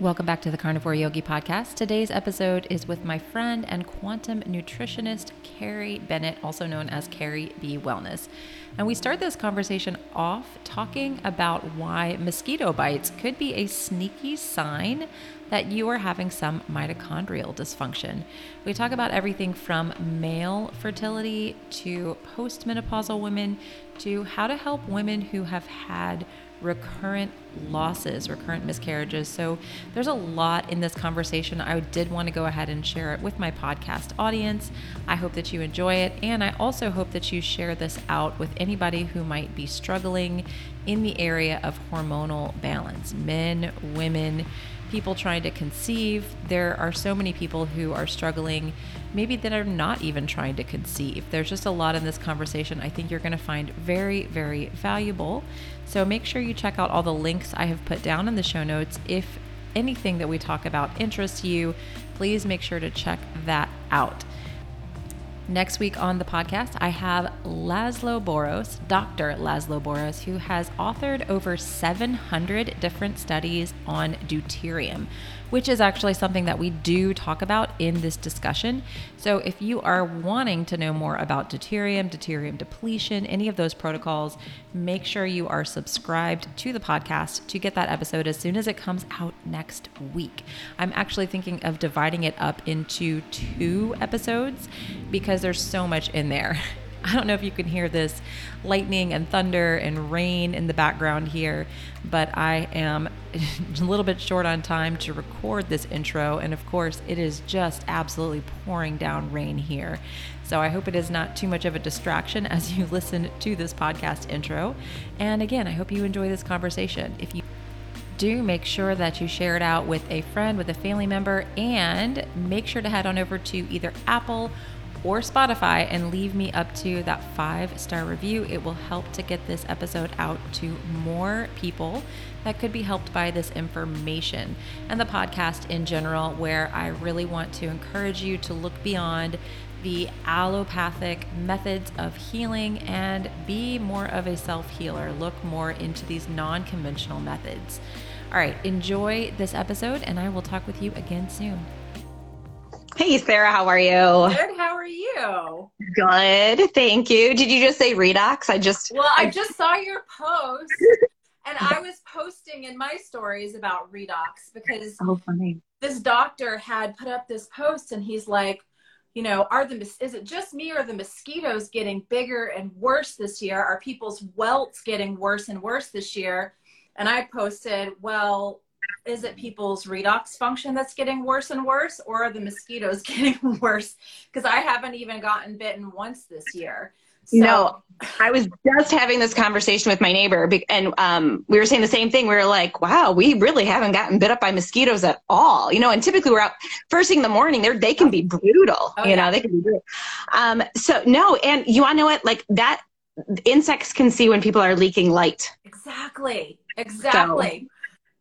Welcome back to the Carnivore Yogi Podcast. Today's episode is with my friend and quantum nutritionist, Carrie Bennett, also known as Carrie B Wellness. And we start this conversation off talking about why mosquito bites could be a sneaky sign that you are having some mitochondrial dysfunction. We talk about everything from male fertility to postmenopausal women to how to help women who have had recurrent losses, recurrent miscarriages. So there's a lot in this conversation. I did want to go ahead and share it with my podcast audience. I hope that you enjoy it. And I also hope that you share this out with anybody who might be struggling in the area of hormonal balance men, women people trying to conceive. There are so many people who are struggling, maybe that are not even trying to conceive. There's just a lot in this conversation I think you're going to find very, very valuable. So make sure you check out all the links I have put down in the show notes. If anything that we talk about interests you, please make sure to check that out. Next week on the podcast, I have Laszlo Boros, Dr. Laszlo Boros, who has authored over 700 different studies on deuterium, which is actually something that we do talk about in this discussion. So, if you are wanting to know more about deuterium, deuterium depletion, any of those protocols, make sure you are subscribed to the podcast to get that episode as soon as it comes out next week. I'm actually thinking of dividing it up into two episodes because there's so much in there. I don't know if you can hear this lightning and thunder and rain in the background here, but I am a little bit short on time to record this intro. And of course, it is just absolutely pouring down rain here. So I hope it is not too much of a distraction as you listen to this podcast intro. And again, I hope you enjoy this conversation. If you do make sure that you share it out with a friend, with a family member, and make sure to head on over to either Apple or Spotify and leave me up to that five star review. It will help to get this episode out to more people that could be helped by this information and the podcast in general, where I really want to encourage you to look beyond the allopathic methods of healing and be more of a self healer. Look more into these non conventional methods. All right, enjoy this episode, and I will talk with you again soon. Hey, Sarah, how are you? Good. How are you? Good. Thank you. Did you just say redox? I just. Well, I, I just saw your post and I was posting in my stories about redox because oh, funny. this doctor had put up this post and he's like, you know, are the is it just me or the mosquitoes getting bigger and worse this year? Are people's welts getting worse and worse this year? And I posted, well, is it people's redox function that's getting worse and worse, or are the mosquitoes getting worse? Because I haven't even gotten bitten once this year. So. No, I was just having this conversation with my neighbor, and um, we were saying the same thing. We were like, "Wow, we really haven't gotten bit up by mosquitoes at all." You know, and typically we're out first thing in the morning. They they can be brutal. Oh, you yeah. know, they can be brutal. Um, so no, and you want to know what? Like that, insects can see when people are leaking light. Exactly. Exactly. So,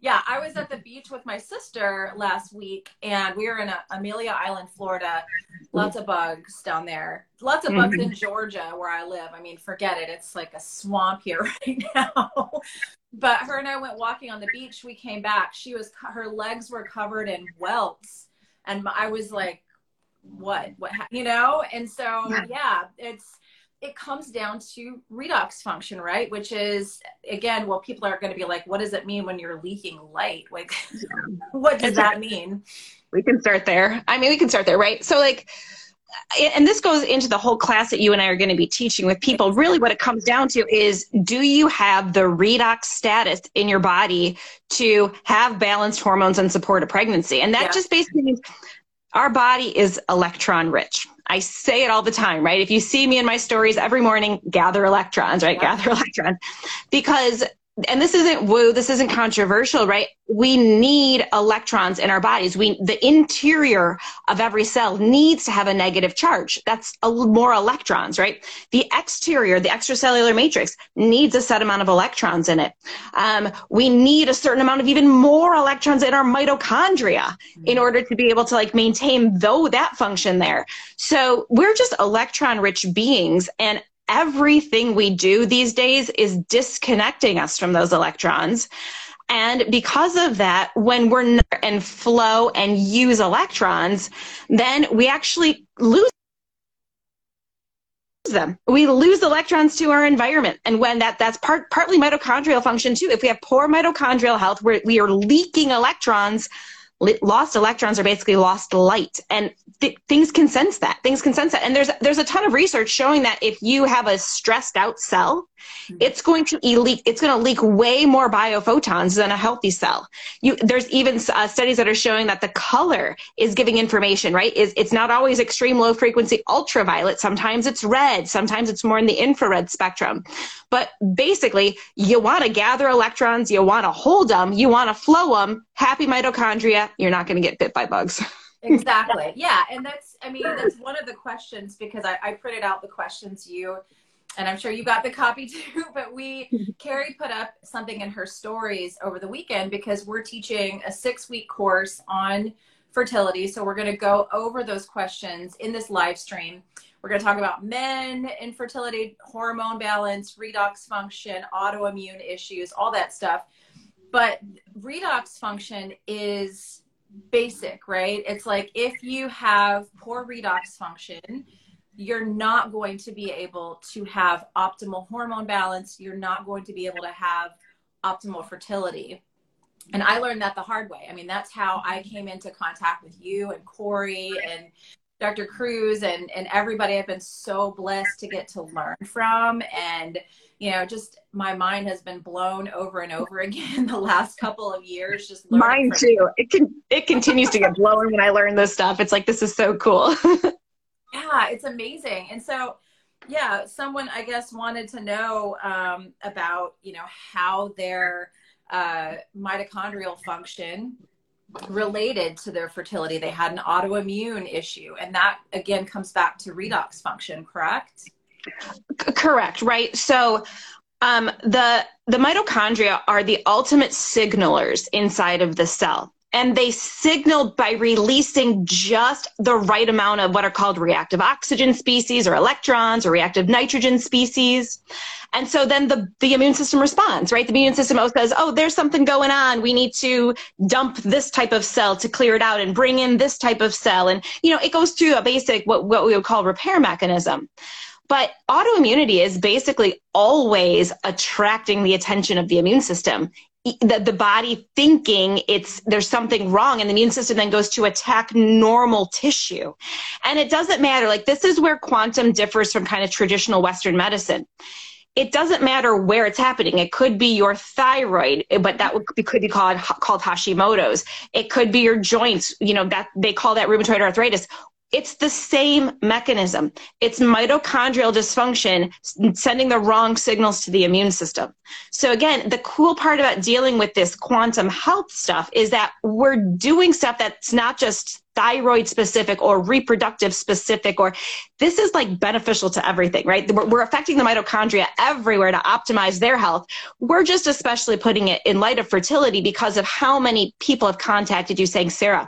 yeah, I was at the beach with my sister last week, and we were in a, Amelia Island, Florida. Lots of bugs down there. Lots of bugs mm-hmm. in Georgia, where I live. I mean, forget it. It's like a swamp here right now. but her and I went walking on the beach. We came back. She was her legs were covered in welts, and I was like, "What? What? You know?" And so, yeah, it's it comes down to redox function, right? Which is again, well, people are going to be like, what does it mean when you're leaking light? Like, what does that mean? We can start there. I mean, we can start there, right? So, like, and this goes into the whole class that you and I are going to be teaching with people. Really, what it comes down to is do you have the redox status in your body to have balanced hormones and support a pregnancy? And that yeah. just basically means our body is electron rich. I say it all the time, right? If you see me in my stories every morning, gather electrons, right? Yeah. Gather electrons. Because and this isn't woo, this isn't controversial, right? We need electrons in our bodies. We, the interior of every cell needs to have a negative charge. That's a, more electrons, right? The exterior, the extracellular matrix needs a set amount of electrons in it. Um, we need a certain amount of even more electrons in our mitochondria mm-hmm. in order to be able to like maintain though that function there. So we're just electron rich beings and everything we do these days is disconnecting us from those electrons. And because of that, when we're and flow and use electrons, then we actually lose them. We lose electrons to our environment. And when that, that's part, partly mitochondrial function too. If we have poor mitochondrial health, we're, we are leaking electrons lost electrons are basically lost light and th- things can sense that things can sense that. And there's there's a ton of research showing that if you have a stressed out cell mm-hmm. it's going to leak it's going to leak way more biophotons than a healthy cell. You there's even uh, studies that are showing that the color is giving information right? Is it's not always extreme low frequency ultraviolet. Sometimes it's red. Sometimes it's more in the infrared spectrum. But basically you want to gather electrons you want to hold them you want to flow them happy mitochondria you're not going to get bit by bugs exactly. Yeah and that's i mean that's one of the questions because I, I printed out the questions you and i'm sure you got the copy too but we carrie put up something in her stories over the weekend because we're teaching a six week course on fertility so we're going to go over those questions in this live stream. We're going to talk about men infertility hormone balance redox function autoimmune issues all that stuff. But redox function is basic, right? It's like if you have poor redox function, you're not going to be able to have optimal hormone balance. You're not going to be able to have optimal fertility. And I learned that the hard way. I mean, that's how I came into contact with you and Corey and Dr. Kruse and, and everybody I've been so blessed to get to learn from. And you know, just my mind has been blown over and over again the last couple of years. Just mine too. It can it continues to get blown when I learn this stuff. It's like this is so cool. yeah, it's amazing. And so, yeah, someone I guess wanted to know um, about you know how their uh, mitochondrial function related to their fertility. They had an autoimmune issue, and that again comes back to redox function. Correct? Correct, right? So um, the the mitochondria are the ultimate signalers inside of the cell. And they signal by releasing just the right amount of what are called reactive oxygen species or electrons or reactive nitrogen species. And so then the, the immune system responds, right? The immune system says, oh, there's something going on. We need to dump this type of cell to clear it out and bring in this type of cell. And, you know, it goes through a basic, what, what we would call repair mechanism. But autoimmunity is basically always attracting the attention of the immune system. The, the body thinking it's there's something wrong and the immune system then goes to attack normal tissue and it doesn't matter like this is where quantum differs from kind of traditional western medicine it doesn't matter where it's happening. It could be your thyroid, but that would be, could be called called Hashimoto's. It could be your joints. You know that they call that rheumatoid arthritis. It's the same mechanism. It's mitochondrial dysfunction sending the wrong signals to the immune system. So again, the cool part about dealing with this quantum health stuff is that we're doing stuff that's not just thyroid specific or reproductive specific or this is like beneficial to everything right we're, we're, affecting the mitochondria everywhere to optimize their health we're just especially putting it in light of fertility because of how many people have contacted you saying sarah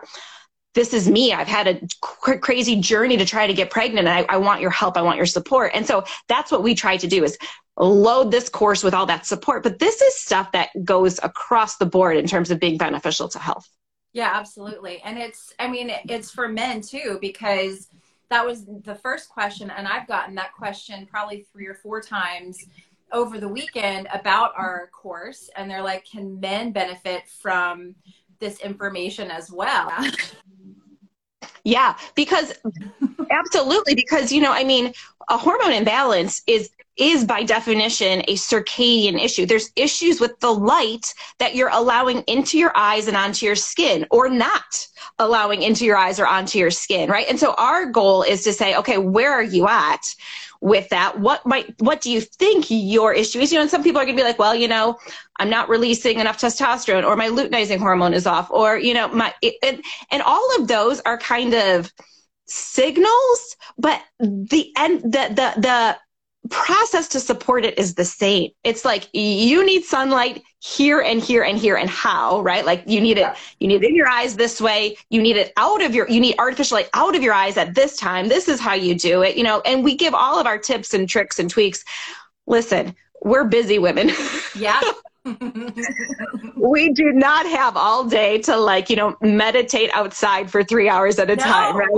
this is me. I've had a cr- crazy journey to try to get pregnant. And I, I want your help. I want your support. And so that's what we try to do is load this course with all that support. But this is stuff that goes across the board in terms of being beneficial to health. Yeah, absolutely. And it's, I mean, it's for men too, because that was the first question. And I've gotten that question probably three or four times over the weekend about our course. And they're like, can men benefit from this information as well? Yeah, because absolutely, because you know, I mean, a hormone imbalance is is by definition a circadian issue. There's issues with the light that you're allowing into your eyes and onto your skin, or not allowing into your eyes or onto your skin, right? And so our goal is to say, okay, where are you at? With that what might what do you think your issue is? You know and some people are going to be like well you know i'm not releasing enough testosterone or my luteinizing hormone is off or you know my it, and all of those are kind of signals but the end the the the process to support it is the same. It's like you need sunlight here and here and here and how, right? Like you need it, you need it in your eyes this way. You need it out of your, you need artificial light out of your eyes at this time. This is how you do it, you know, and we give all of our tips and tricks and tweaks. Listen, we're busy women. yeah. we do not have all day to like you know meditate outside for three hours at a no. time right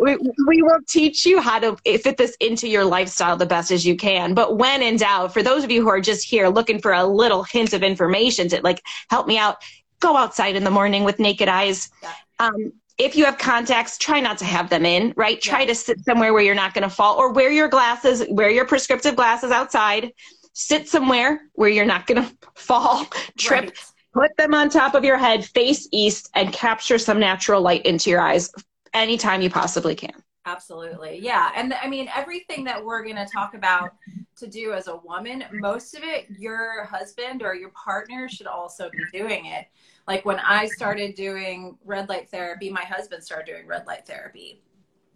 we, we will teach you how to fit this into your lifestyle the best as you can but when in doubt for those of you who are just here looking for a little hint of information to like help me out go outside in the morning with naked eyes yeah. um, if you have contacts, try not to have them in, right? Try to sit somewhere where you're not going to fall or wear your glasses, wear your prescriptive glasses outside sit somewhere where you're not going to fall, trip, right. put them on top of your head, face east, and capture some natural light into your eyes anytime you possibly can. Absolutely. Yeah. And I mean, everything that we're going to talk about to do as a woman, most of it, your husband or your partner should also be doing it. Like when I started doing red light therapy, my husband started doing red light therapy.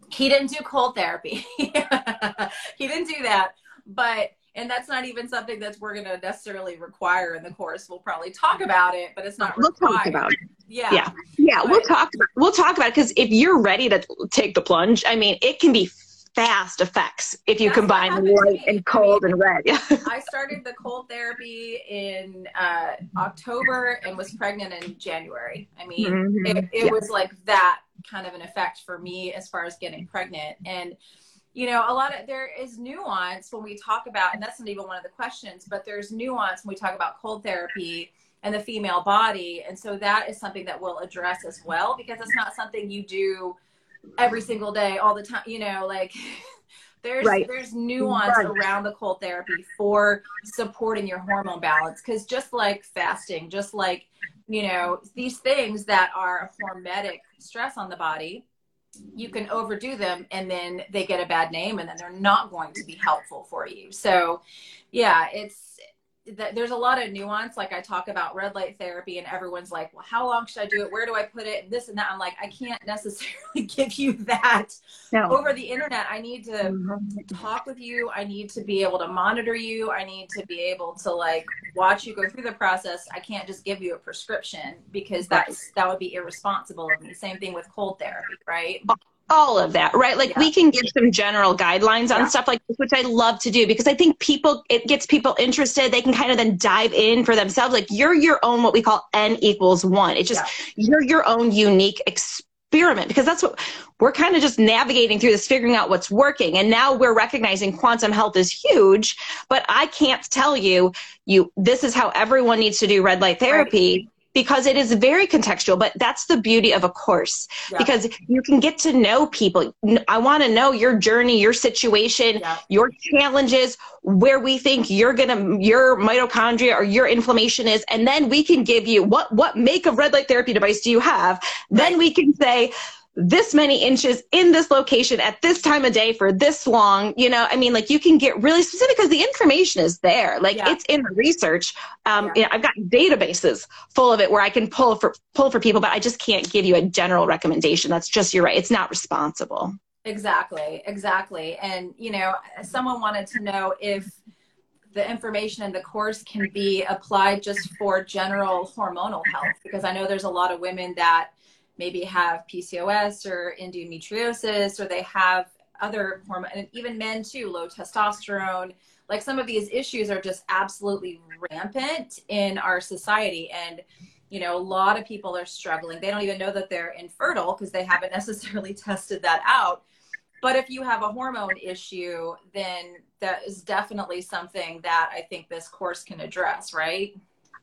He didn't do cold therapy. he didn't do that. But and that's not even something that's we're going to necessarily require in the course. We'll probably talk about it, but it's not we'll required. Talk about it. Yeah, yeah, yeah. But, we'll talk. About, we'll talk about it because if you're ready to take the plunge, I mean, it can be fast effects if you combine white and cold I mean, and red. Yeah. I started the cold therapy in uh, October and was pregnant in January. I mean, mm-hmm. it, it yeah. was like that kind of an effect for me as far as getting pregnant and you know, a lot of there is nuance when we talk about, and that's not even one of the questions, but there's nuance when we talk about cold therapy and the female body. And so that is something that we'll address as well, because it's not something you do every single day, all the time, you know, like there's right. there's nuance right. around the cold therapy for supporting your hormone balance. Cause just like fasting, just like, you know, these things that are a hormetic stress on the body, you can overdo them and then they get a bad name and then they're not going to be helpful for you. So, yeah, it's there's a lot of nuance. Like I talk about red light therapy, and everyone's like, "Well, how long should I do it? Where do I put it? And this and that." I'm like, I can't necessarily give you that no. over the internet. I need to mm-hmm. talk with you. I need to be able to monitor you. I need to be able to like watch you go through the process. I can't just give you a prescription because that's that would be irresponsible of me. Same thing with cold therapy, right? All of that, right? Like yeah. we can give some general guidelines on yeah. stuff like this, which I love to do because I think people, it gets people interested. They can kind of then dive in for themselves. Like you're your own, what we call N equals one. It's just, yeah. you're your own unique experiment because that's what we're kind of just navigating through this, figuring out what's working. And now we're recognizing quantum health is huge, but I can't tell you, you, this is how everyone needs to do red light therapy. Right because it is very contextual but that's the beauty of a course yeah. because you can get to know people i want to know your journey your situation yeah. your challenges where we think you're gonna your mitochondria or your inflammation is and then we can give you what what make of red light therapy device do you have right. then we can say this many inches in this location at this time of day for this long you know i mean like you can get really specific because the information is there. Like yeah. it's in the research. Um, yeah. you know, i've got databases full of it where i can pull for pull for people but i just can't give you a general recommendation. That's just you're right it's not responsible. Exactly exactly. And you know someone wanted to know if the information in the course can be applied just for general hormonal health because i know there's a lot of women that maybe have PCOS or endometriosis, or they have other hormone, and even men too, low testosterone. Like some of these issues are just absolutely rampant in our society. And, you know, a lot of people are struggling. They don't even know that they're infertile because they haven't necessarily tested that out. But if you have a hormone issue, then that is definitely something that I think this course can address, right?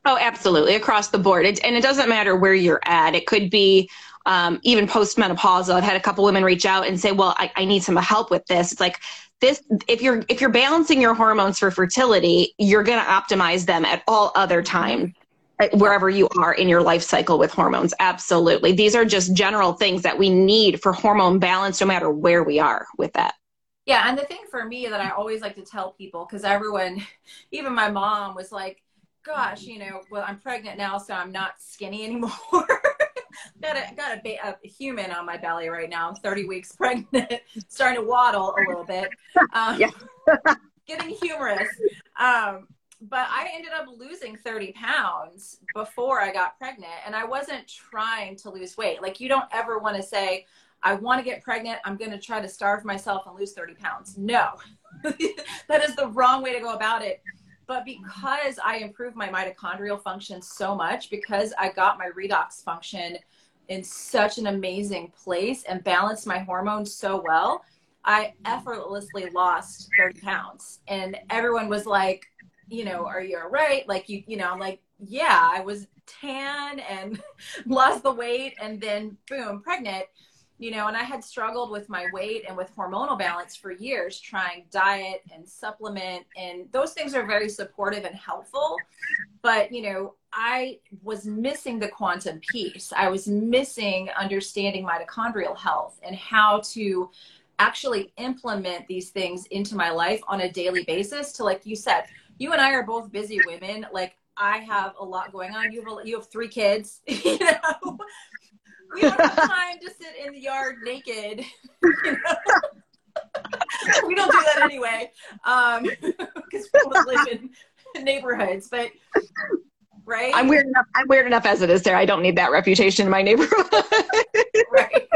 Oh, absolutely, across the board. It, and it doesn't matter where you're at. It could be um, even postmenopausal. I've had a couple women reach out and say, "Well, I, I need some help with this." It's like this: if you're if you're balancing your hormones for fertility, you're going to optimize them at all other times wherever you are in your life cycle with hormones. Absolutely, these are just general things that we need for hormone balance, no matter where we are with that. Yeah, and the thing for me that I always like to tell people, because everyone, even my mom, was like gosh, you know, well, I'm pregnant now, so I'm not skinny anymore. got a got a, ba- a, human on my belly right now. I'm 30 weeks pregnant, starting to waddle a little bit. Um, yeah. getting humorous. Um, but I ended up losing 30 pounds before I got pregnant, and I wasn't trying to lose weight. Like you don't ever want to say, "I want to get pregnant. I'm going to try to starve myself and lose 30 pounds." No, that is the wrong way to go about it but because I improved my mitochondrial function so much, because I got my redox function in such an amazing place and balanced my hormones so well, I effortlessly lost 30 pounds. And everyone was like, you know, are you all right? Like you, you know, I'm like, yeah, I was tan and lost the weight and then boom, pregnant you know, and I had struggled with my weight and with hormonal balance for years, trying diet and supplement. And those things are very supportive and helpful. But, you know, I was missing the quantum piece. I was missing understanding mitochondrial health and how to actually implement these things into my life on a daily basis to, like you said, you and I are both busy women. Like, I have a lot going on. You have a, you have three kids, you know we don't have time to sit in the yard naked. You know? we don't do that anyway, because um, we live in neighborhoods. But right, I'm weird enough. I'm weird enough as it is. There, I don't need that reputation in my neighborhood. right.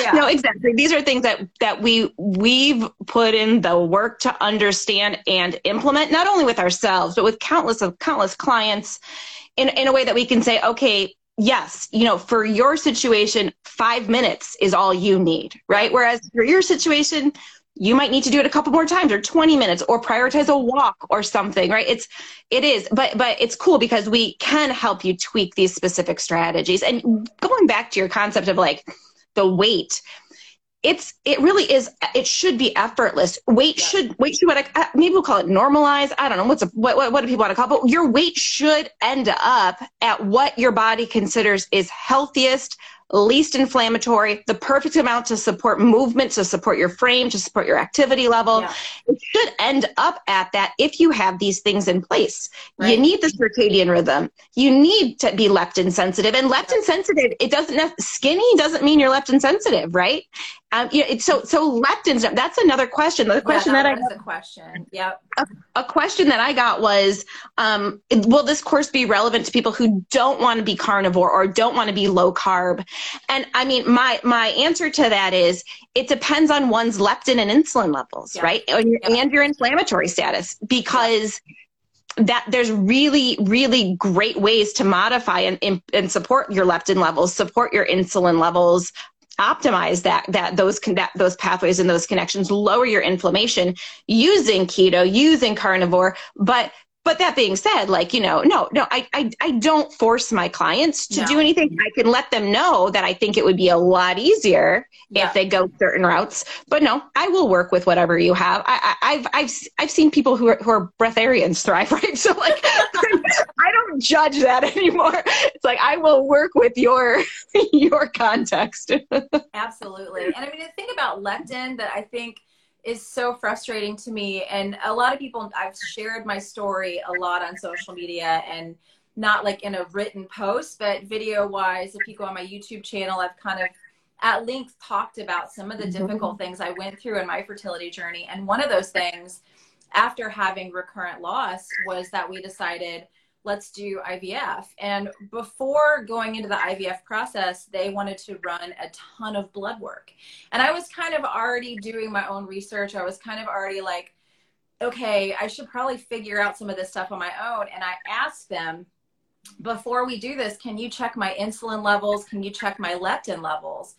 yeah. No, exactly. These are things that that we we've put in the work to understand and implement, not only with ourselves, but with countless of countless clients in, in a way that we can say, okay, yes, you know, for your situation, five minutes is all you need, right? Whereas for your situation, you might need to do it a couple more times or 20 minutes or prioritize a walk or something, right? It's, it is, but, but it's cool because we can help you tweak these specific strategies. And going back to your concept of like the weight, it's it really is it should be effortless weight yeah. should weight should what I, uh, maybe we'll call it normalize i don't know what's a, what, what, what do people want to call it but your weight should end up at what your body considers is healthiest least inflammatory, the perfect amount to support movement, to support your frame, to support your activity level. Yeah. It should end up at that if you have these things in place. Right. You need the circadian rhythm. You need to be leptin sensitive. And leptin sensitive, it doesn't skinny doesn't mean you're leptin sensitive, right? Um, you know, so so leptins. That's another question. The question yeah, that, that I a question. Yep. A, a, question that I got was, um, will this course be relevant to people who don't want to be carnivore or don't want to be low carb? And I mean, my my answer to that is it depends on one's leptin and insulin levels, yeah. right, and yeah. and your inflammatory status, because. That there's really really great ways to modify and, and support your leptin levels support your insulin levels optimize that that those that, those pathways and those connections lower your inflammation using keto using carnivore. But but that being said like you know no no i i, I don't force my clients to no. do anything. I can let them know that i think it would be a lot easier yeah. if they go certain routes. But no i will work with whatever you have. I, I have i've i've seen people who are who are breatharians thrive right? So like i don't judge that anymore it's like i will work with your your context absolutely and i mean the thing about leptin that i think is so frustrating to me. And a lot of people, I've shared my story a lot on social media and not like in a written post, but video wise, if you go on my YouTube channel, I've kind of at length talked about some of the mm-hmm. difficult things I went through in my fertility journey. And one of those things after having recurrent loss was that we decided let's do IVF. And before going into the IVF process, they wanted to run a ton of blood work. And I was kind of already doing my own research. I was kind of already like, okay, I should probably figure out some of this stuff on my own. And I asked them, before we do this, can you check my insulin levels? Can you check my leptin levels?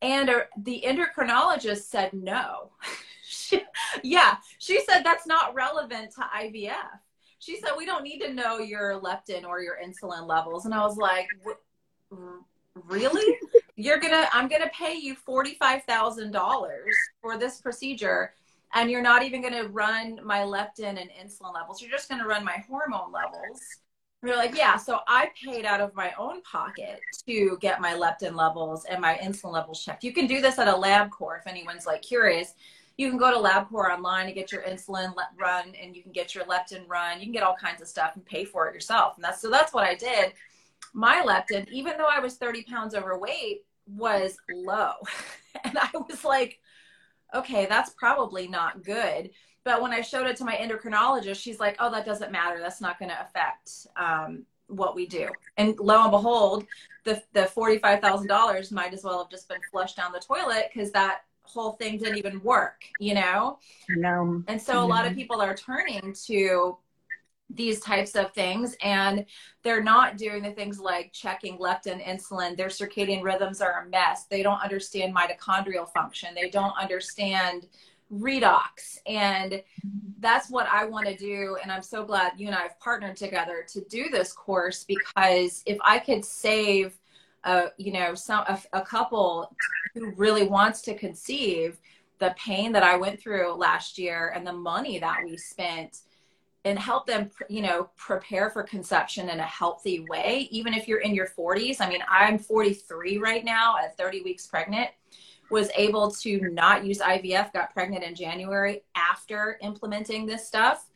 And uh, the endocrinologist said no. she, yeah, she said that's not relevant to IVF she said we don't need to know your leptin or your insulin levels. And i was like really? You're gonna i'm gonna pay you $45000 for this procedure and you're not even gonna run my leptin and insulin levels. You're just gonna run my hormone levels. We are like yeah so i paid out of my own pocket to get my leptin levels and my insulin levels checked. You can do this at a LabCorp if anyone's like curious you can go to LabCorp online and get your insulin run and you can get your leptin run. You can get all kinds of stuff and pay for it yourself. And that's so that's what I did. My leptin, even though I was 30 pounds overweight, was low. and I was like, okay, that's probably not good. But when I showed it to my endocrinologist, she's like, oh, that doesn't matter. That's not going to affect um, what we do. And lo and behold, the, the $45,000 might as well have just been flushed down the toilet because that whole thing didn't even work, you know? No. And so a lot of people are turning to these types of things and they're not doing the things like checking leptin insulin. Their circadian rhythms are a mess. They don't understand mitochondrial function. They don't understand redox. And that's what i want to do and i'm so glad you and i have partnered together to do this course because if i could save uh, you know some a, a couple who really wants to conceive the pain that i went through last year and the money that we spent and help them you know prepare for conception in a healthy way even if you're in your 40s i mean i'm 43 right now at 30 weeks pregnant. Was able to not use ivf got pregnant in january after implementing this stuff.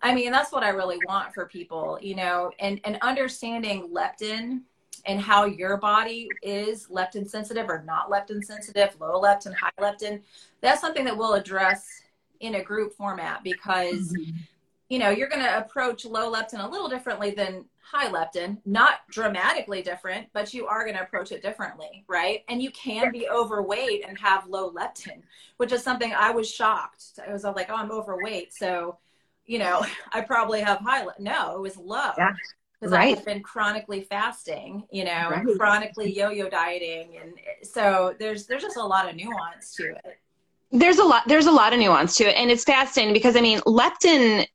I mean that's what i really want for people you know and and understanding leptin and how your body is leptin sensitive or not leptin sensitive low leptin high leptin that's something that we'll address in a group format because mm-hmm you know, you're going to approach low leptin a little differently than high leptin, not dramatically different, but you are going to approach it differently, right? And you can be overweight and have low leptin, which is something I was shocked. I was like, oh, I'm overweight. So, you know, I probably have high. Le-. No, it was low. Yeah because right. I've been chronically fasting, you know, right. chronically yo-yo dieting, and so there's there's just a lot of nuance to it. There's a lot there's a lot of nuance to it, and it's fascinating because I mean leptin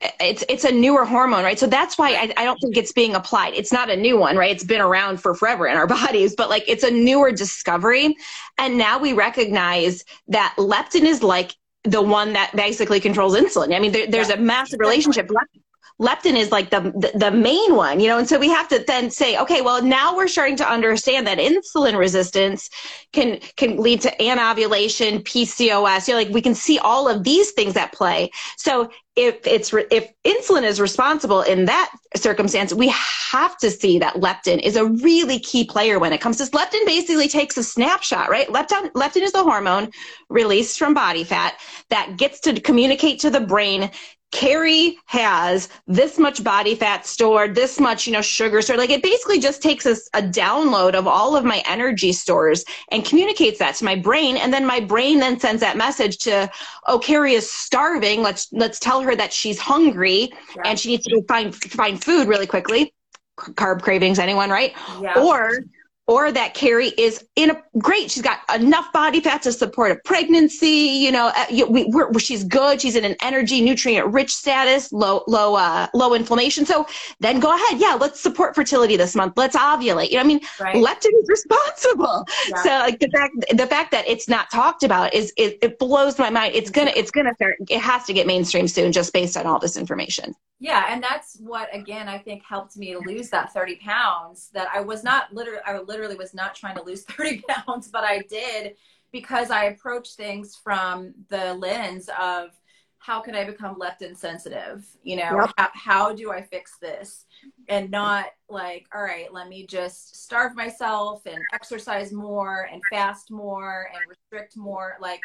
it's it's a newer hormone, right? So that's why I, I don't think it's being applied. It's not a new one, right? It's been around for forever in our bodies, but like it's a newer discovery. And now we recognize that leptin is like the one that basically controls insulin. I mean, there, there's yeah. a massive relationship leptin is like the, the, the main one, you know, and so we have to then say, okay, well now we're starting to understand that insulin resistance can can lead to anovulation, PCOS. You know, like we can see all of these things at play. So if it's if insulin is responsible in that circumstance, we have to see that leptin is a really key player when it comes to this. Leptin basically takes a snapshot, right? Leptin leptin is the hormone released from body fat that gets to communicate to the brain Carrie has this much body fat stored, this much, you know, sugar stored. Like it basically just takes a, a download of all of my energy stores and communicates that to my brain. And then my brain then sends that message to, oh, Carrie is starving. Let's, let's tell her that she's hungry yeah. and she needs to go find, find food really quickly. Carb cravings, anyone, right? Yeah. Or or that Carrie is in a great. She's got enough body fat to support a pregnancy. You know, uh, we, we're, she's good. She's in an energy nutrient rich status, low low uh, low inflammation. So then go ahead. Yeah, let's support fertility this month. Let's ovulate. You know, I mean, right. leptin is responsible. Yeah. So like the fact the fact that it's not talked about is it, it blows my mind. It's gonna it's gonna start. It has to get mainstream soon, just based on all this information. Yeah, and that's what again I think helped me to lose that 30 pounds that I was not literally I literally was not trying to lose 30 pounds, but I did because I approached things from the lens of how can I become leptin sensitive? You know, yep. how, how do I fix this? And not like, all right, let me just starve myself and exercise more and fast more and restrict more. Like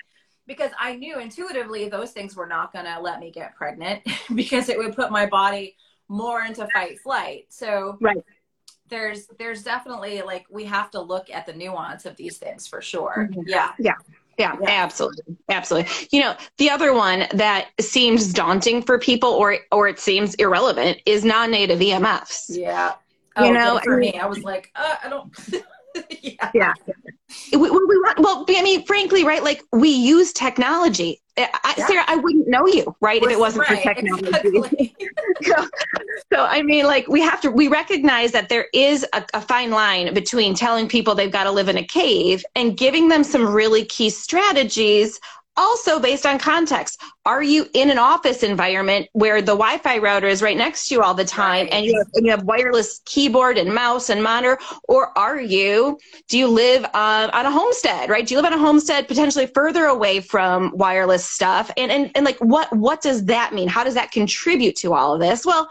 because I knew intuitively those things were not going to let me get pregnant because it would put my body more into fight flight. So right. there's there's definitely like we have to look at the nuance of these things for sure. Mm-hmm. Yeah. Yeah. Yeah, yeah, absolutely. Absolutely. You know, the other one that seems daunting for people or or it seems irrelevant is non-native EMFs. Yeah. Oh, you know, for I mean, me, I was like, uh, I don't yeah. yeah. We, we, want, well, I mean, frankly, right? Like we use technology. Eh, I, yeah. Sarah, I wouldn't know you, right, if it wasn't right, for technology. Exactly. so, so, I mean, like we have to, we recognize that there is a, a fine line between telling people they've got to live in a cave and giving them some really key strategies also based on context are you in an office environment where the wi-fi router is right next to you all the time right. and, you have, and you have wireless keyboard and mouse and monitor? Or are you do you live uh, on a homestead right? Do you live on a homestead potentially further away from wireless stuff? And, and and like what what does that mean? How does that contribute to all of this? Well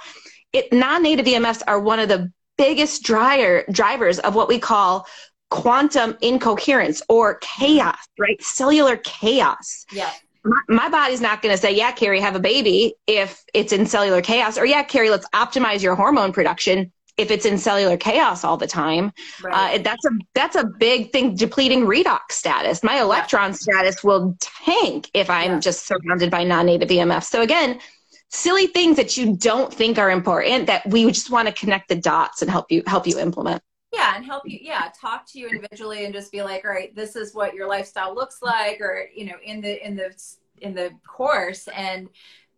it non-native emfs are one of the biggest dryer, drivers of what we call quantum incoherence or chaos, right? Cellular chaos. Yeah. My, my body's not going to say, yeah, Carrie, have a baby if it's in cellular chaos, or yeah, Carrie, let's optimize your hormone production if it's in cellular chaos all the time. Right. Uh, that's a that's a big thing. Depleting redox status. My electron yeah. status will tank if I'm yeah. just surrounded by non-native EMF. So again, silly things that you don't think are important that we just want to connect the dots and help you help you implement yeah and help you yeah talk to you individually and just be like all right this is what your lifestyle looks like or you know in the in the in the course and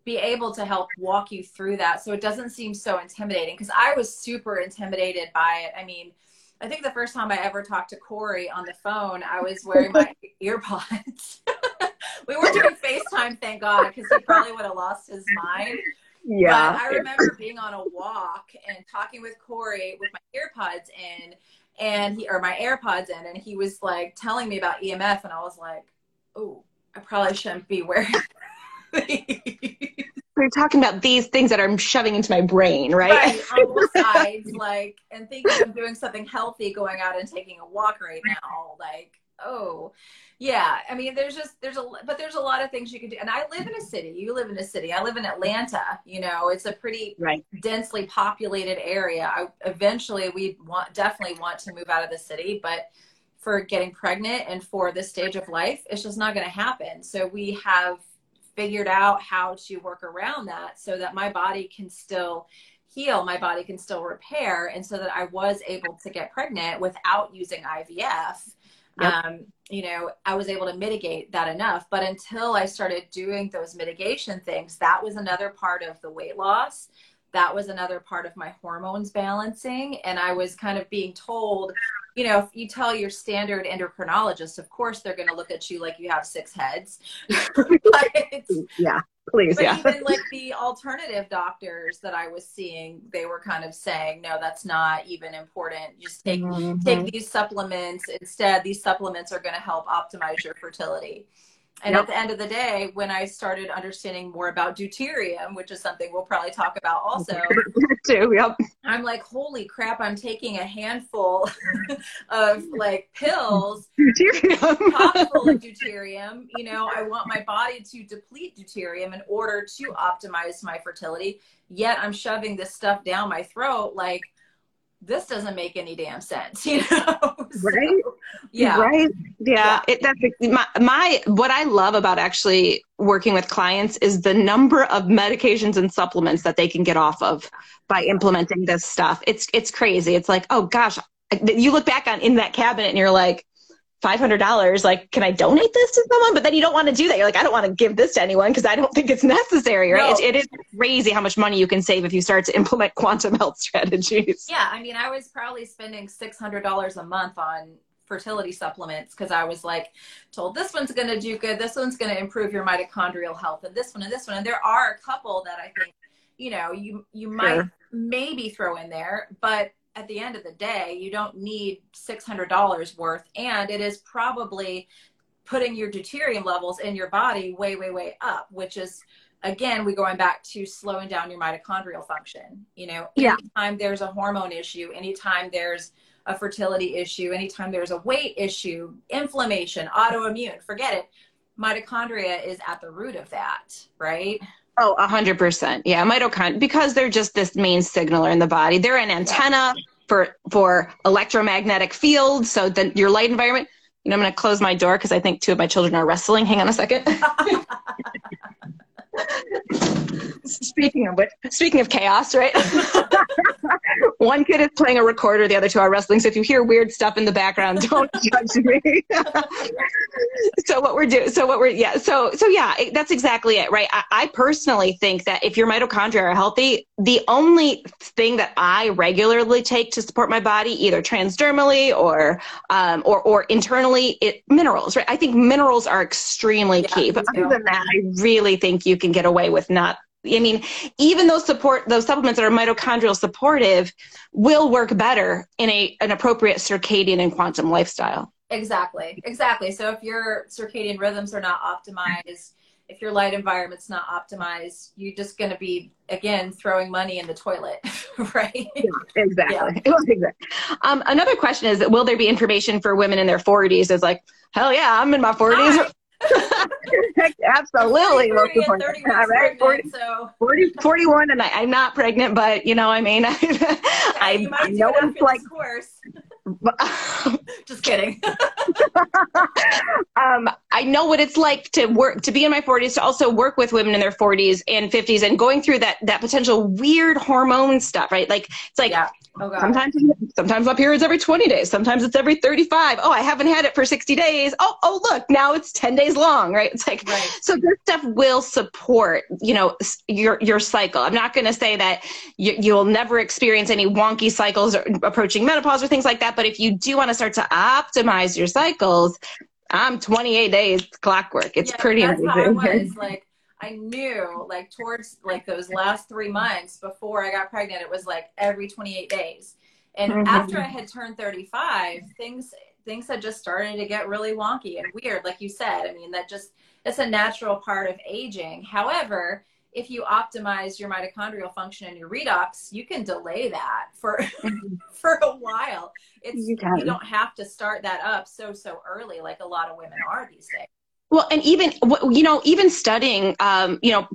be able to help walk you through that. So it doesn't seem so intimidating because i was super intimidated by it. I mean i think the first time i ever talked to corey on the phone i was wearing my earpods we were doing facetime thank god because he probably would have lost his mind yeah. But I remember being on a walk and talking with Corey with my earpods in and he or my AirPods in and he was like telling me about EMF and I was like, Oh, I probably shouldn't be wearing We're talking about these things that I'm shoving into my brain, right? Right, on both sides, like, and thinking I'm doing something healthy, going out and taking a walk right now. Like, oh, yeah i mean there's just there's a but there's a lot of things you can do and i live in a city you live in a city i live in atlanta you know it's a pretty right. densely populated area I, eventually we want definitely want to move out of the city but for getting pregnant and for this stage of life it's just not going to happen so we have figured out how to work around that so that my body can still heal my body can still repair and so that i was able to get pregnant without using ivf Yep. Um, you know, I was able to mitigate that enough. But until I started doing those mitigation things, that was another part of the weight loss. That was another part of my hormones balancing. And I was kind of being told, you know, if you tell your standard endocrinologist, of course they're going to look at you like you have six heads. but, yeah please but yeah. even like the alternative doctors that i was seeing they were kind of saying no that's not even important. Just take mm-hmm. take these supplements. Instead these supplements are going to help optimize your fertility and yep. at the end of the day, when I started understanding more about deuterium, which is something we'll probably talk about also, too, yep. I'm like, holy crap, I'm taking a handful of like pills, deuterium, top full of deuterium. You know, I want my body to deplete deuterium in order to optimize my fertility. Yet I'm shoving this stuff down my throat like this doesn't make any damn sense, you know? right? yeah. Right. Yeah. yeah. It, that's my, my, what I love about actually working with clients is the number of medications and supplements that they can get off of by implementing this stuff. It's, it's crazy. It's like, oh gosh, you look back on in that cabinet and you're like, $500 like can i donate this to someone? But then you don't want to do that. You're like i don't want to give this to anyone because i don't think it's necessary right? No. it, it is crazy how much money you can save if you start to implement quantum health strategies. Yeah i mean i was probably spending $600 a month on fertility supplements because i was like told this one's going to do good. This one's going to improve your mitochondrial health and this one and this one and there are a couple that i think you know you you might sure. maybe throw in there but at the end of the day, you don't need $600 worth. And it is probably putting your deuterium levels in your body way, way, way up, which is, again, we're going back to slowing down your mitochondrial function. You know, yeah. anytime there's a hormone issue, anytime there's a fertility issue, anytime there's a weight issue, inflammation, autoimmune, forget it. Mitochondria is at the root of that, right? Oh, a hundred percent. Yeah, mitochondria because they're just this main signaler in the body. They're an antenna for for electromagnetic fields. So then your light environment. You know, I'm going to close my door because I think two of my children are wrestling. Hang on a second. speaking of which, speaking of chaos, right? One kid is playing a recorder, the other two are wrestling. So if you hear weird stuff in the background, don't judge me. so what we're doing, so what we're, yeah, so so yeah, that's exactly it, right? I, I personally think that if your mitochondria are healthy, the only thing that I regularly take to support my body, either transdermally or um, or or internally, it minerals, right? I think minerals are extremely yeah, key. But other than that, I really think you can get away with not I mean, even those support those supplements that are mitochondrial supportive will work better in a an appropriate circadian and quantum lifestyle. Exactly. Exactly. So if your circadian rhythms are not optimized, if your light environment's not optimized, you're just going to be again throwing money in the toilet, right? Yeah, exactly. Yeah. Um, another question is: Will there be information for women in their 40s? Is like, hell yeah, I'm in my 40s. Absolutely. Most important. All right. 40, so. 40, 41 and I, am not pregnant, but you know, I mean, I, I, I know it's like, course. Just kidding. um, I know what it's like to work, to be in my 40s, to also work with women in their 40s and 50s, and going through that that potential weird hormone stuff, right? Like it's like yeah. Oh, sometimes sometimes my period's every 20 days, sometimes it's every 35. Oh, I haven't had it for 60 days. Oh, oh, look, now it's 10 days long, right? It's like right. so this stuff will support, you know, your your cycle. I'm not going to say that you, you'll never experience any wonky cycles or approaching menopause or things like that but if you do want to start to optimize your cycles, I'm 28 days clockwork. It's yeah, pretty amazing. How I was. Like I knew like towards like those last three months before I got pregnant, it was like every 28 days. And mm-hmm. after I had turned 35, things things had just started to get really wonky and weird, like you said. I mean, that just it's a natural part of aging. However, if you optimize your mitochondrial function and your redox, you can delay that for mm-hmm. for a while. It's you, you, don't have to start that up so so early like a lot of women are these days. Well, and even you know, even studying, um, you know,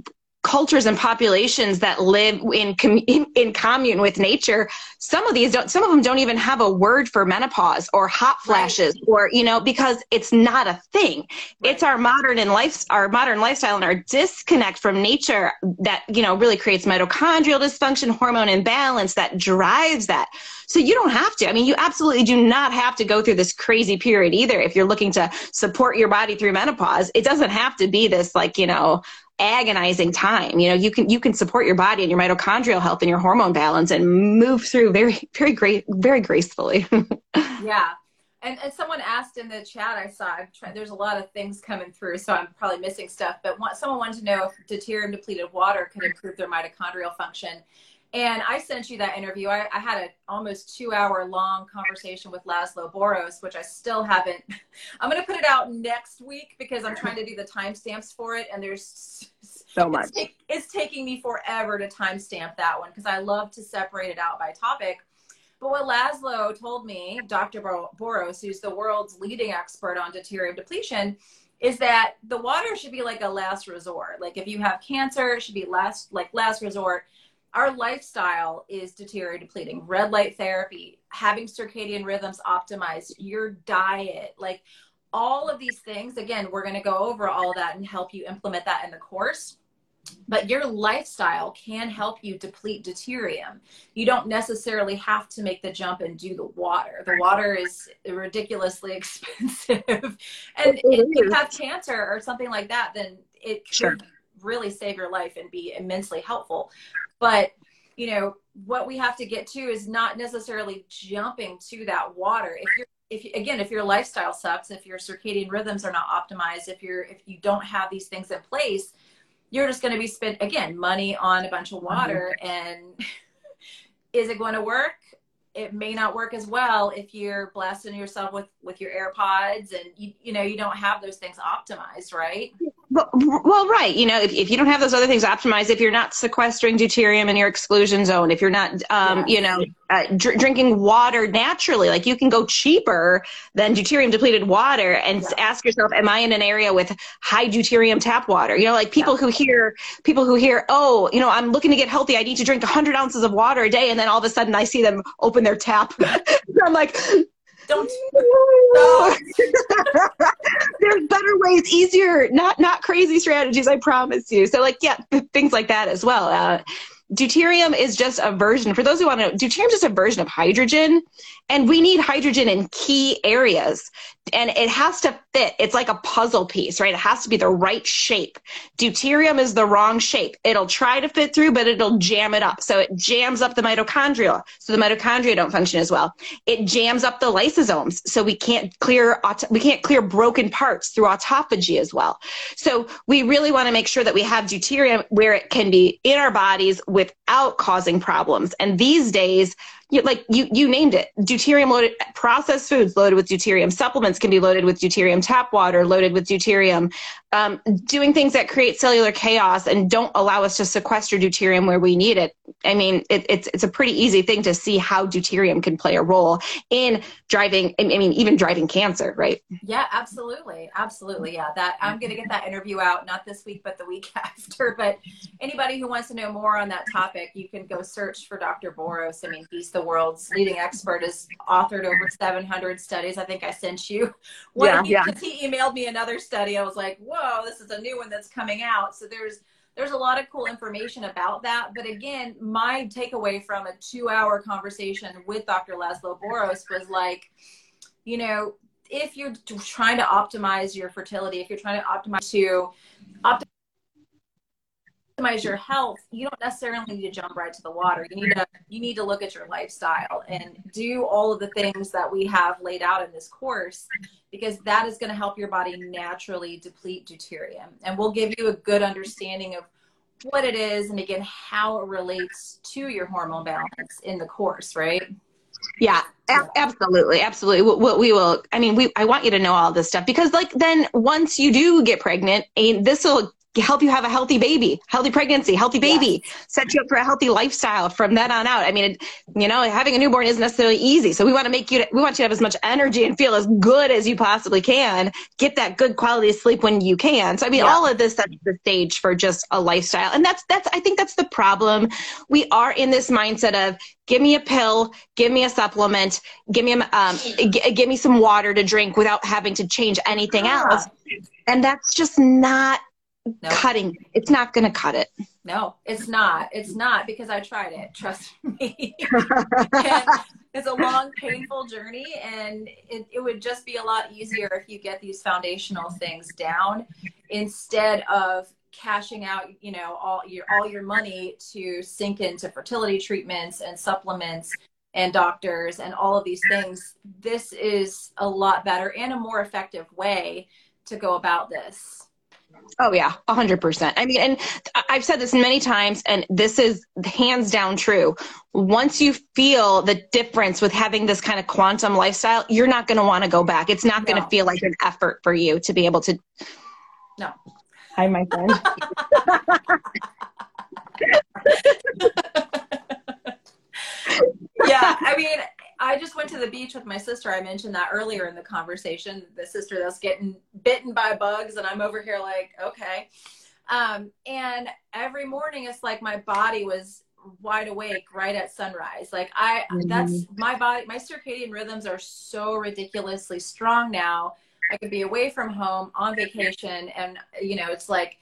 cultures and populations that live in, com- in, in commune with nature some of these don't some of them don't even have a word for menopause or hot flashes right. or you know because it's not a thing right. it's our modern and life our modern lifestyle and our disconnect from nature that you know really creates mitochondrial dysfunction hormone imbalance that drives that so you don't have to i mean you absolutely do not have to go through this crazy period either if you're looking to support your body through menopause it doesn't have to be this like you know agonizing time. You know, you can you can support your body and your mitochondrial health and your hormone balance and move through very very great very gracefully. yeah. And, and someone asked in the chat, I saw, trying, there's a lot of things coming through, so I'm probably missing stuff. But one, someone wanted to know if deuterium depleted water could improve their mitochondrial function. And I sent you that interview. I, I had an almost two hour long conversation with Laszlo Boros, which I still haven't. I'm going to put it out next week because I'm trying to do the timestamps for it. And there's so much. It's, take, it's taking me forever to timestamp that one because I love to separate it out by topic. But what Laszlo told me, Dr. Boros, who's the world's leading expert on deuterium depletion, is that the water should be like a last resort. Like if you have cancer, it should be last like last resort our lifestyle is deuterium depleting red light therapy having circadian rhythms optimized your diet like all of these things again we're going to go over all that and help you implement that in the course but your lifestyle can help you deplete deuterium. You don't necessarily have to make the jump and do the water. The water is ridiculously expensive. And if you have cancer or something like that then it could sure. Really save your life and be immensely helpful but, you know, what we have to get to is not necessarily jumping to that water. If you're if again if your lifestyle sucks if your circadian rhythms are not optimized if you're if you don't have these things in place you're just going to be spent again money on a bunch of water mm-hmm. and is it going to work it may not work as well if you're blasting yourself with with your airpods and you, you know you don't have those things optimized right well, well right you know if, if you don't have those other things optimized if you're not sequestering deuterium in your exclusion zone if you're not um, you know uh, dr- drinking water naturally like you can go cheaper than deuterium depleted water and yeah. ask yourself am i in an area with high deuterium tap water you know like people yeah. who hear people who hear oh you know i'm looking to get healthy i need to drink 100 ounces of water a day and then all of a sudden i see them open their tap i'm like don't no. there's better ways easier not not crazy strategies i promise you. So like yeah things like that as well. Uh, deuterium is just a version for those who want to know deuterium is just a version of hydrogen and we need hydrogen in key areas. And it has to fit. It's like a puzzle piece right? It has to be the right shape. Deuterium is the wrong shape. It'll try to fit through but it'll jam it up. So it jams up the mitochondria so the mitochondria don't function as well. It jams up the lysosomes so we can't clear we can't clear broken parts through autophagy as well. So we really want to make sure that we have deuterium where it can be in our bodies without causing problems. And these days you, like you you named it. Deuterium loaded processed foods loaded with deuterium. Supplements can be loaded with deuterium tap water loaded with deuterium um, doing things that create cellular chaos and don't allow us to sequester deuterium where we need it. I mean, it, it's it's a pretty easy thing to see how deuterium can play a role in driving. I mean, even driving cancer, right? Yeah, absolutely, absolutely. Yeah, that I'm gonna get that interview out not this week, but the week after. But anybody who wants to know more on that topic, you can go search for Dr. Boros. I mean, he's the world's leading expert. Has authored over 700 studies. I think I sent you one. Yeah, yeah. He emailed me another study. I was like, whoa, Oh, this is a new one that's coming out. So there's there's a lot of cool information about that. But again, my takeaway from a two hour conversation with Dr. Laszlo Boros was like, you know, if you're trying to optimize your fertility, if you're trying to optimize to optimize your health, you don't necessarily need to jump right to the water. You need to you need to look at your lifestyle and do all of the things that we have laid out in this course because that is going to help your body naturally deplete deuterium. And we'll give you a good understanding of what it is and again how it relates to your hormone balance in the course, right? Yeah, absolutely, absolutely. What we will, I mean, we, I want you to know all this stuff because, like, then once you do get pregnant, and this will help you have a healthy baby, healthy pregnancy, healthy baby, yes. set you up for a healthy lifestyle from then on out. I mean, it, you know, having a newborn isn't necessarily easy. So we want to make you, we want you to have as much energy and feel as good as you possibly can. Get that good quality of sleep when you can. So I mean, yeah. all of this sets the stage for just a lifestyle. And that's, that's, I think that's the problem. We are in this mindset of give me a pill, give me a supplement, give me, a, um, g- give me some water to drink without having to change anything else. And that's just not nope. cutting. It's not going to cut it. No, it's not. It's not because I tried it. Trust me. it's a long, painful journey, and it, it would just be a lot easier if you get these foundational things down instead of cashing out you know all your all your money to sink into fertility treatments and supplements and doctors and all of these things this is a lot better and a more effective way to go about this Oh yeah, a hundred percent. I mean, and I've said this many times, and this is hands down true. Once you feel the difference with having this kind of quantum lifestyle, you're not going to want to go back. It's not going to no. feel like an effort for you to be able to. No. Hi, my friend. yeah, I mean, I just went to the beach with my sister. I mentioned that earlier in the conversation. The sister that's getting bitten by bugs, and I'm over here like, okay. Um, and every morning, it's like my body was wide awake right at sunrise. Like I, mm-hmm. that's my body. My circadian rhythms are so ridiculously strong now. I could be away from home on vacation, and you know, it's like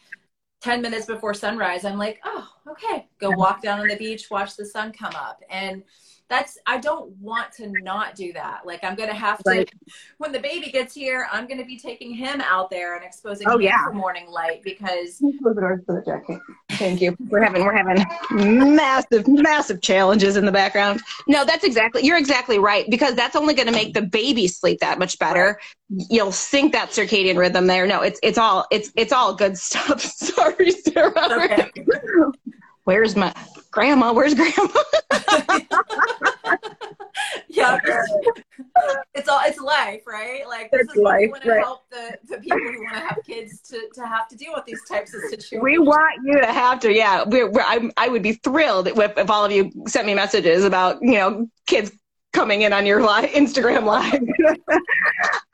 10 minutes before sunrise. I'm like, oh, okay, go walk down on the beach, watch the sun come up, and that's I don't want to not do that. Like I'm gonna have to right. when the baby gets here, I'm gonna be taking him out there and exposing oh, him yeah. for morning light because close the doors for the jacket. Thank you. We're having we're having massive, massive challenges in the background. No, that's exactly you're exactly right, because that's only gonna make the baby sleep that much better. Right. You'll sync that circadian rhythm there. No, it's it's all it's it's all good stuff. Sorry, Sarah. Okay. Where's my grandma? Where's grandma? yeah, it's all it's life, right? Like this it's is life, we want to help the, the people who want to have kids to, to have to deal with these types of situations. We want you to have to, yeah. We're, we're, I, I would be thrilled if, if all of you sent me messages about you know kids coming in on your live, Instagram live.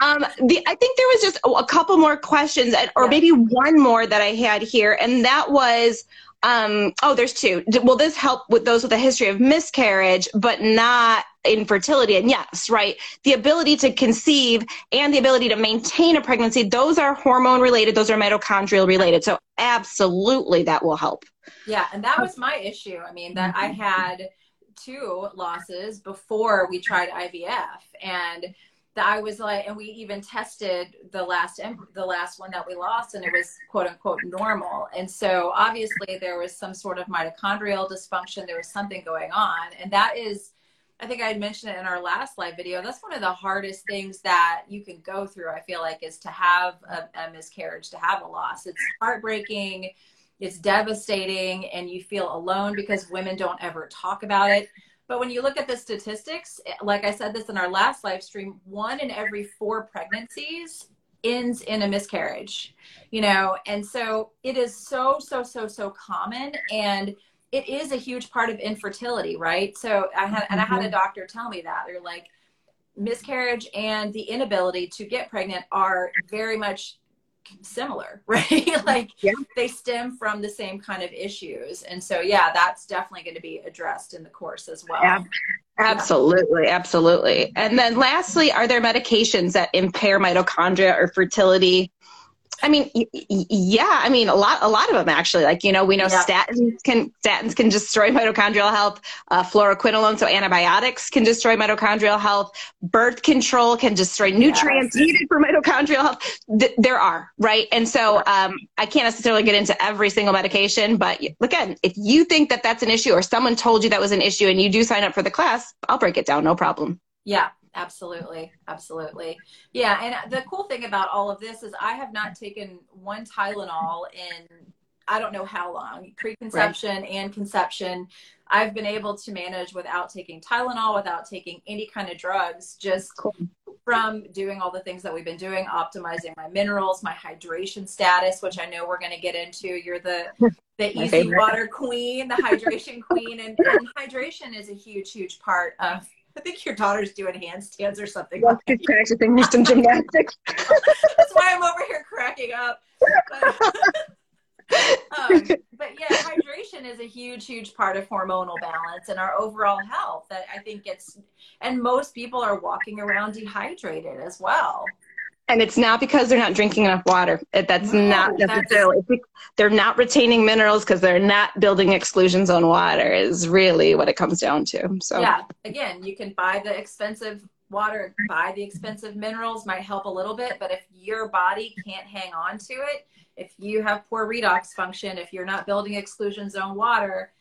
um, the, I think there was just a couple more questions, or yeah. maybe one more that I had here, and that was um, oh, there's two. Will this help with those with a history of miscarriage, but not infertility? And yes, right. The ability to conceive and the ability to maintain a pregnancy, those are hormone related, those are mitochondrial related. So, absolutely, that will help. Yeah. And that was my issue. I mean, that I had two losses before we tried IVF. And that I was like, and we even tested the last the last one that we lost, and it was quote unquote normal. And so obviously there was some sort of mitochondrial dysfunction. There was something going on, and that is, I think I had mentioned it in our last live video. That's one of the hardest things that you can go through. I feel like is to have a, a miscarriage, to have a loss. It's heartbreaking. It's devastating, and you feel alone because women don't ever talk about it but when you look at the statistics, like I said this in our last live stream, one in every four pregnancies ends in a miscarriage, you know, and so it is so, so, so, so common. And it is a huge part of infertility, right? So I had, and I had a mm-hmm. doctor tell me that they're like, miscarriage and the inability to get pregnant are very much similar, right? like yeah. they stem from the same kind of issues. And so, yeah, that's definitely going to be addressed in the course as well. Yeah. Absolutely, absolutely. And then lastly, are there medications that impair mitochondria or fertility? I mean, yeah. I mean, a lot, a lot of them actually. Like you know, we know yeah. statins can statins can destroy mitochondrial health. Uh, fluoroquinolone, so antibiotics can destroy mitochondrial health. Birth control can destroy nutrients yes. needed for mitochondrial health. Th- there are right, and so um, I can't necessarily get into every single medication, but again, if you think that that's an issue, or someone told you that was an issue, and you do sign up for the class, I'll break it down, no problem. Yeah, Absolutely. Absolutely. Yeah. And uh, the cool thing about all of this is I have not taken one Tylenol in I don't know how long, preconception right. and conception. I've been able to manage without taking Tylenol, without taking any kind of drugs, just cool. from doing all the things that we've been doing, optimizing my minerals, my hydration status, which I know we're going to get into. You're the the EZ water queen, the hydration queen, and, and hydration is a huge, huge part of I think your daughter's doing handstands or something. Well, she's practicing some gymnastics. That's why I'm over here cracking up. But, um, but yeah, hydration is a huge, huge part of hormonal balance and our overall health. That I think it's, and most people are walking around dehydrated as well and it's not because they're not drinking enough water. That's no, not necessarily. That's... They're not retaining minerals because they're not building exclusion zone water. Is really what it comes down to. So yeah, again, you can buy the expensive water, buy the expensive minerals might help a little bit, but if your body can't hang on to it, if you have poor redox function, if you're not building exclusion zone water,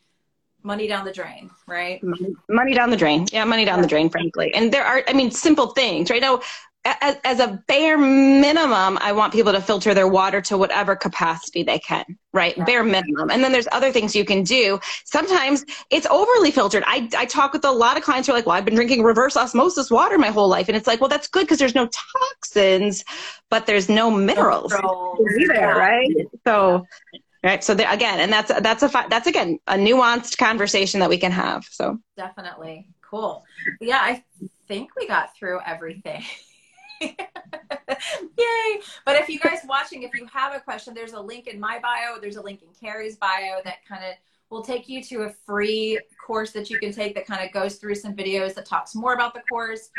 money down the drain, right? Mm-hmm. Money down the drain. Yeah, money down the drain, frankly. And there are, I mean, simple things, right? Now, as, as, a bare minimum, I want people to filter their water to whatever capacity they can, right? Bare minimum. And then there's other things you can do. Sometimes it's overly filtered. I, I talk with a lot of clients who are like, well, I've been drinking reverse osmosis water my whole life. And it's like, well, that's good because there's no toxins, but there's no minerals either, yeah. right? So, right. So there, again, and that's, that's a, that's again, a nuanced conversation that we can have. So definitely. Cool. Yeah. I think we got through everything. Yay! But if you guys watching, if you have a question, there's a link in my bio. There's a link in Carrie's bio that kind of will take you to a free course that you can take that kind of goes through some videos that talks more about the course.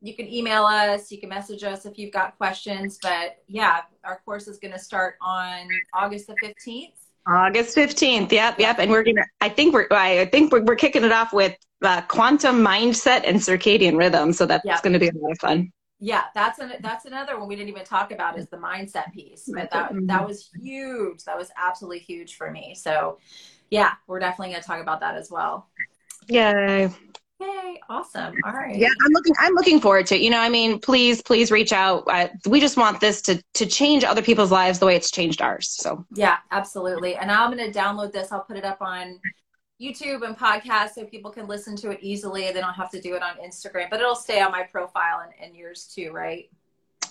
You can email us, you can message us if you've got questions. But yeah, our course is going to start on August the 15th. August 15th. Yep, yep. And we're going to, I think we're, I think we're, we're kicking it off with uh, quantum mindset and circadian rhythm. So that's yep. going to be a lot of fun yeah that's an that's another one we didn't even talk about is the mindset piece but that mm-hmm. that was huge that was absolutely huge for me so yeah we're definitely going to talk about that as well yay Yay! Awesome. All right. Yeah, I'm looking. I'm looking forward to it. You know, I mean, please, please reach out. we just want this to to change other people's lives the way it's changed ours. So. Yeah, absolutely. And I'm going to download this. I'll put it up on YouTube and podcast so people can listen to it easily. They don't have to do it on Instagram, but it'll stay on my profile and, and yours too, right?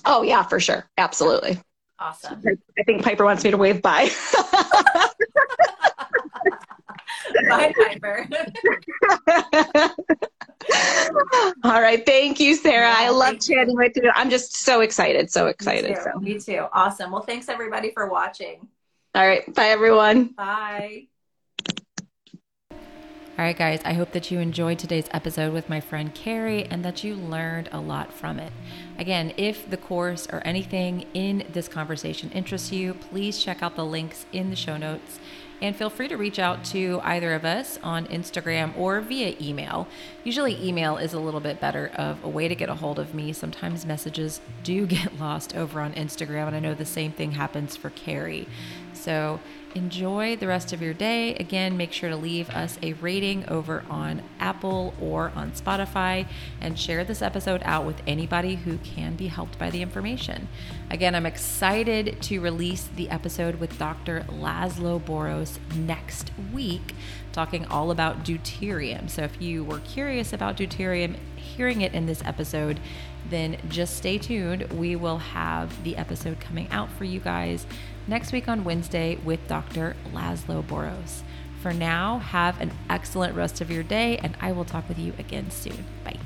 Oh yeah, for sure. Absolutely. Awesome. I think Piper wants me to wave bye. bye, Piper. All right. Thank you, Sarah. Yeah, I love chatting with you. I'm just so excited. So excited. Me too. So. Me too. Awesome. Well, thanks everybody for watching. All right. Bye, everyone. Bye. All right, guys, I hope that you enjoyed today's episode with my friend Carrie and that you learned a lot from it. Again, if the course or anything in this conversation interests you, please check out the links in the show notes and feel free to reach out to either of us on Instagram or via email. Usually, email is a little bit better of a way to get a hold of me. Sometimes messages do get lost over on Instagram, and I know the same thing happens for Carrie. So, enjoy the rest of your day. Again, make sure to leave us a rating over on Apple or on Spotify and share this episode out with anybody who can be helped by the information. Again, I'm excited to release the episode with Dr. Laszlo Boros next week, talking all about deuterium. So if you were curious about deuterium, hearing it in this episode, then just stay tuned. We will have the episode coming out for you guys next week on Wednesday with Dr. Laszlo Boros. For now, have an excellent rest of your day, and I will talk with you again soon. Bye.